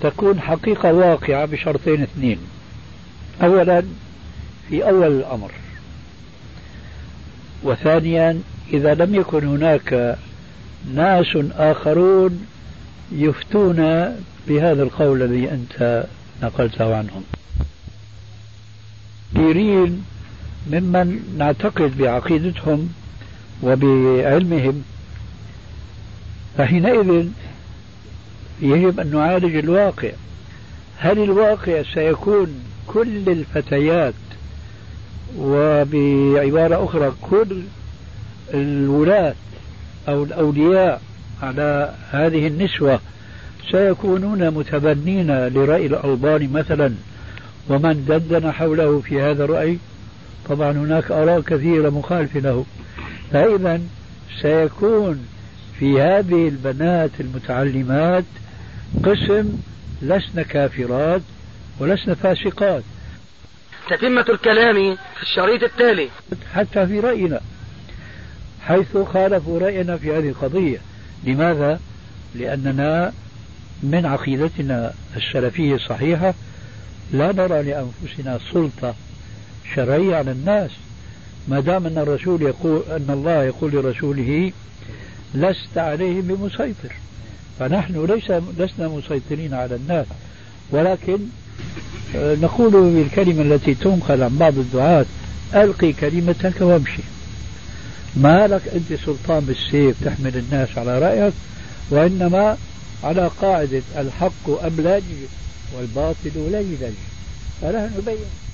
تكون حقيقة واقعة بشرطين اثنين. أولا في أول الأمر. وثانيا إذا لم يكن هناك ناس آخرون يفتون بهذا القول الذي أنت نقلته عنهم. كثيرين ممن نعتقد بعقيدتهم وبعلمهم فحينئذ يجب أن نعالج الواقع. هل الواقع سيكون كل الفتيات وبعبارة أخرى كل الولاة أو الأولياء على هذه النسوة سيكونون متبنين لرأي الألباني مثلا؟ ومن دندن حوله في هذا الرأي؟ طبعا هناك آراء كثيرة مخالفة له. فإذا سيكون في هذه البنات المتعلمات قسم لسن كافرات ولسن فاسقات. تتمة الكلام في الشريط التالي. حتى في رأينا حيث خالفوا رأينا في هذه القضية. لماذا؟ لأننا من عقيدتنا السلفية الصحيحة لا نرى لأنفسنا سلطة شرعية على الناس. ما دام أن الرسول يقول أن الله يقول لرسوله لست عليهم بمسيطر. فنحن ليس لسنا مسيطرين على الناس. ولكن آه، نقول بالكلمة التي تنقل عن بعض الدعاة ألقي كلمتك وامشي. ما لك أنت سلطان بالسيف تحمل الناس على رأيك وإنما على قاعدة الحق أبلج والباطل ليلج فنحن نبين.